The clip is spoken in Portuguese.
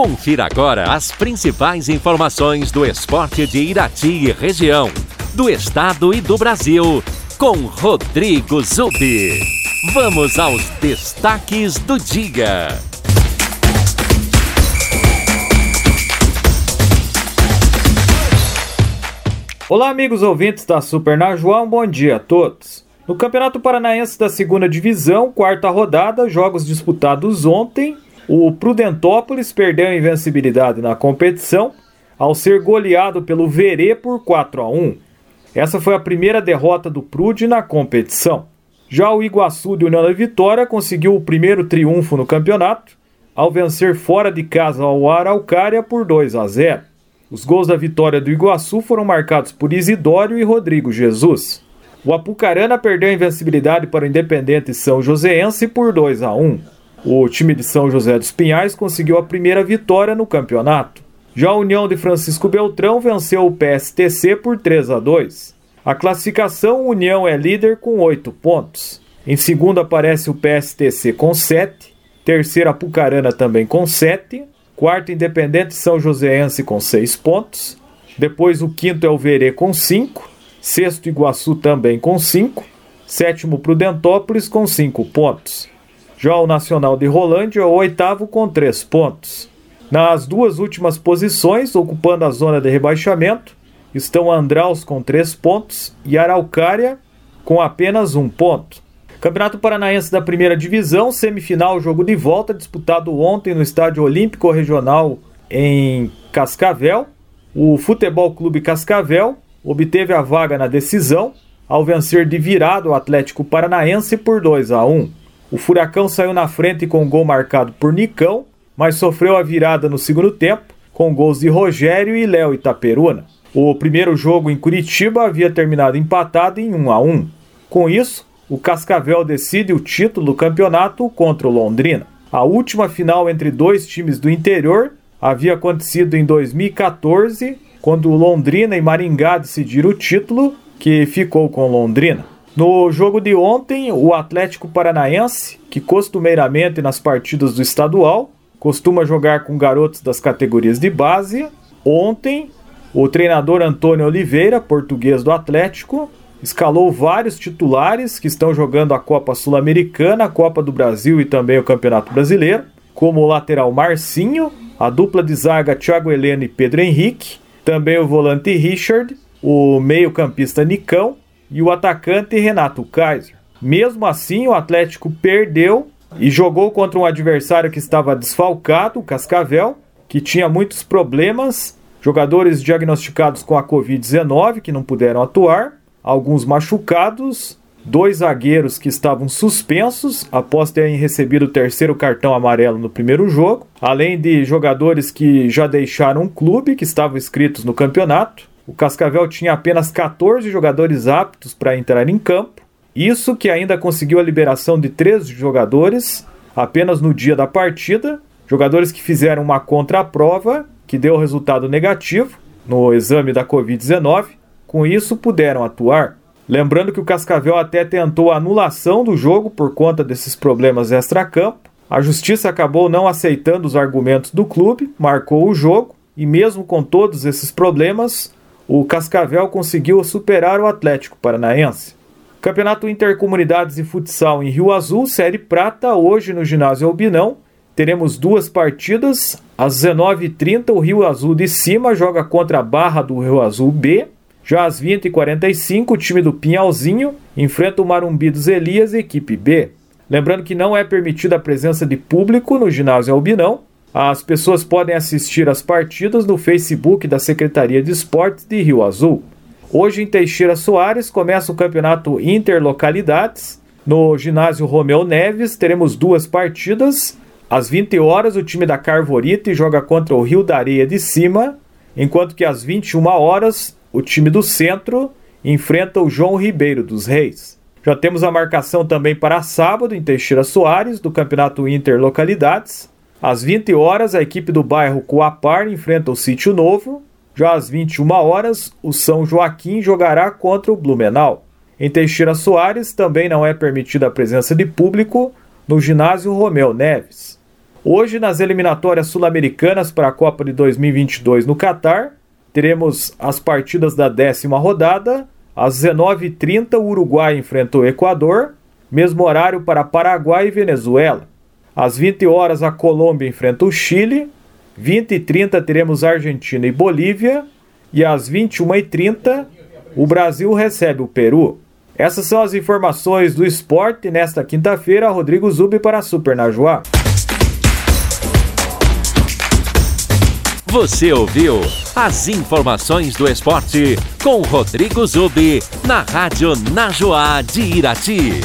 Confira agora as principais informações do esporte de Irati e região, do estado e do Brasil, com Rodrigo Zubi. Vamos aos destaques do dia. Olá, amigos ouvintes da Super Najuá, um bom dia a todos. No Campeonato Paranaense da Segunda Divisão, quarta rodada, jogos disputados ontem, o Prudentópolis perdeu a invencibilidade na competição ao ser goleado pelo Verê por 4 a 1. Essa foi a primeira derrota do Prude na competição. Já o Iguaçu de União da Vitória conseguiu o primeiro triunfo no campeonato ao vencer fora de casa ao Araucária por 2 a 0. Os gols da vitória do Iguaçu foram marcados por Isidório e Rodrigo Jesus. O Apucarana perdeu a invencibilidade para o Independente São Joséense por 2 a 1. O time de São José dos Pinhais conseguiu a primeira vitória no campeonato. Já a União de Francisco Beltrão venceu o PSTC por 3 a 2. A classificação União é líder com 8 pontos. Em segundo aparece o PSTC com 7, terceiro Apucarana também com 7, quarto Independente São Joséense com 6 pontos, depois o quinto é o Verê com 5, sexto Iguaçu também com 5, sétimo Prudentópolis com 5 pontos. Já o Nacional de Rolândia é o oitavo com 3 pontos. Nas duas últimas posições, ocupando a zona de rebaixamento, estão Andraus com 3 pontos e Araucária com apenas 1 ponto. Campeonato Paranaense da Primeira Divisão, semifinal, jogo de volta, disputado ontem no Estádio Olímpico Regional em Cascavel. O Futebol Clube Cascavel obteve a vaga na decisão ao vencer de virado o Atlético Paranaense por 2 a 1. O Furacão saiu na frente com um gol marcado por Nicão, mas sofreu a virada no segundo tempo com gols de Rogério e Léo Itaperuna. O primeiro jogo em Curitiba havia terminado empatado em 1 a 1. Com isso, o Cascavel decide o título do campeonato contra o Londrina. A última final entre dois times do interior havia acontecido em 2014, quando o Londrina e Maringá decidiram o título, que ficou com Londrina. No jogo de ontem, o Atlético Paranaense, que costumeiramente nas partidas do estadual costuma jogar com garotos das categorias de base, ontem o treinador Antônio Oliveira, português do Atlético, escalou vários titulares que estão jogando a Copa Sul-Americana, a Copa do Brasil e também o Campeonato Brasileiro, como o lateral Marcinho, a dupla de zaga Thiago Heleno e Pedro Henrique, também o volante Richard, o meio-campista Nicão e o atacante Renato Kaiser. Mesmo assim, o Atlético perdeu e jogou contra um adversário que estava desfalcado, o Cascavel, que tinha muitos problemas, jogadores diagnosticados com a Covid-19 que não puderam atuar, alguns machucados, dois zagueiros que estavam suspensos após terem recebido o terceiro cartão amarelo no primeiro jogo, além de jogadores que já deixaram o clube, que estavam inscritos no campeonato. O Cascavel tinha apenas 14 jogadores aptos para entrar em campo, isso que ainda conseguiu a liberação de três jogadores apenas no dia da partida, jogadores que fizeram uma contraprova que deu resultado negativo no exame da Covid-19 com isso, puderam atuar. Lembrando que o Cascavel até tentou a anulação do jogo por conta desses problemas extra-campo. A justiça acabou não aceitando os argumentos do clube, marcou o jogo e, mesmo com todos esses problemas, o Cascavel conseguiu superar o Atlético Paranaense. Campeonato Intercomunidades e Futsal em Rio Azul, Série Prata, hoje no ginásio Albinão. Teremos duas partidas. Às 19h30, o Rio Azul de Cima joga contra a Barra do Rio Azul B já às 20h45, o time do Pinhalzinho enfrenta o Marumbi dos Elias, equipe B. Lembrando que não é permitida a presença de público no ginásio Albinão. As pessoas podem assistir às partidas no Facebook da Secretaria de Esportes de Rio Azul. Hoje em Teixeira Soares começa o campeonato Interlocalidades. No ginásio Romeu Neves teremos duas partidas. Às 20 horas o time da Carvorite joga contra o Rio da Areia de Cima, enquanto que às 21 horas o time do centro enfrenta o João Ribeiro dos Reis. Já temos a marcação também para sábado em Teixeira Soares, do Campeonato Interlocalidades. Às 20 horas, a equipe do bairro Coapar enfrenta o Sítio Novo. Já às 21 horas, o São Joaquim jogará contra o Blumenau. Em Teixeira Soares também não é permitida a presença de público no ginásio Romeu Neves. Hoje, nas eliminatórias sul-americanas para a Copa de 2022 no Catar, teremos as partidas da décima rodada. Às 19h30, o Uruguai enfrenta o Equador, mesmo horário para Paraguai e Venezuela. Às 20 horas, a Colômbia enfrenta o Chile. 20 e 30 teremos Argentina e Bolívia. E às 21h30, o Brasil recebe o Peru. Essas são as informações do esporte nesta quinta-feira. Rodrigo Zubi para a Super Najuá. Você ouviu as informações do esporte com Rodrigo Zubi na Rádio Najuá de Irati.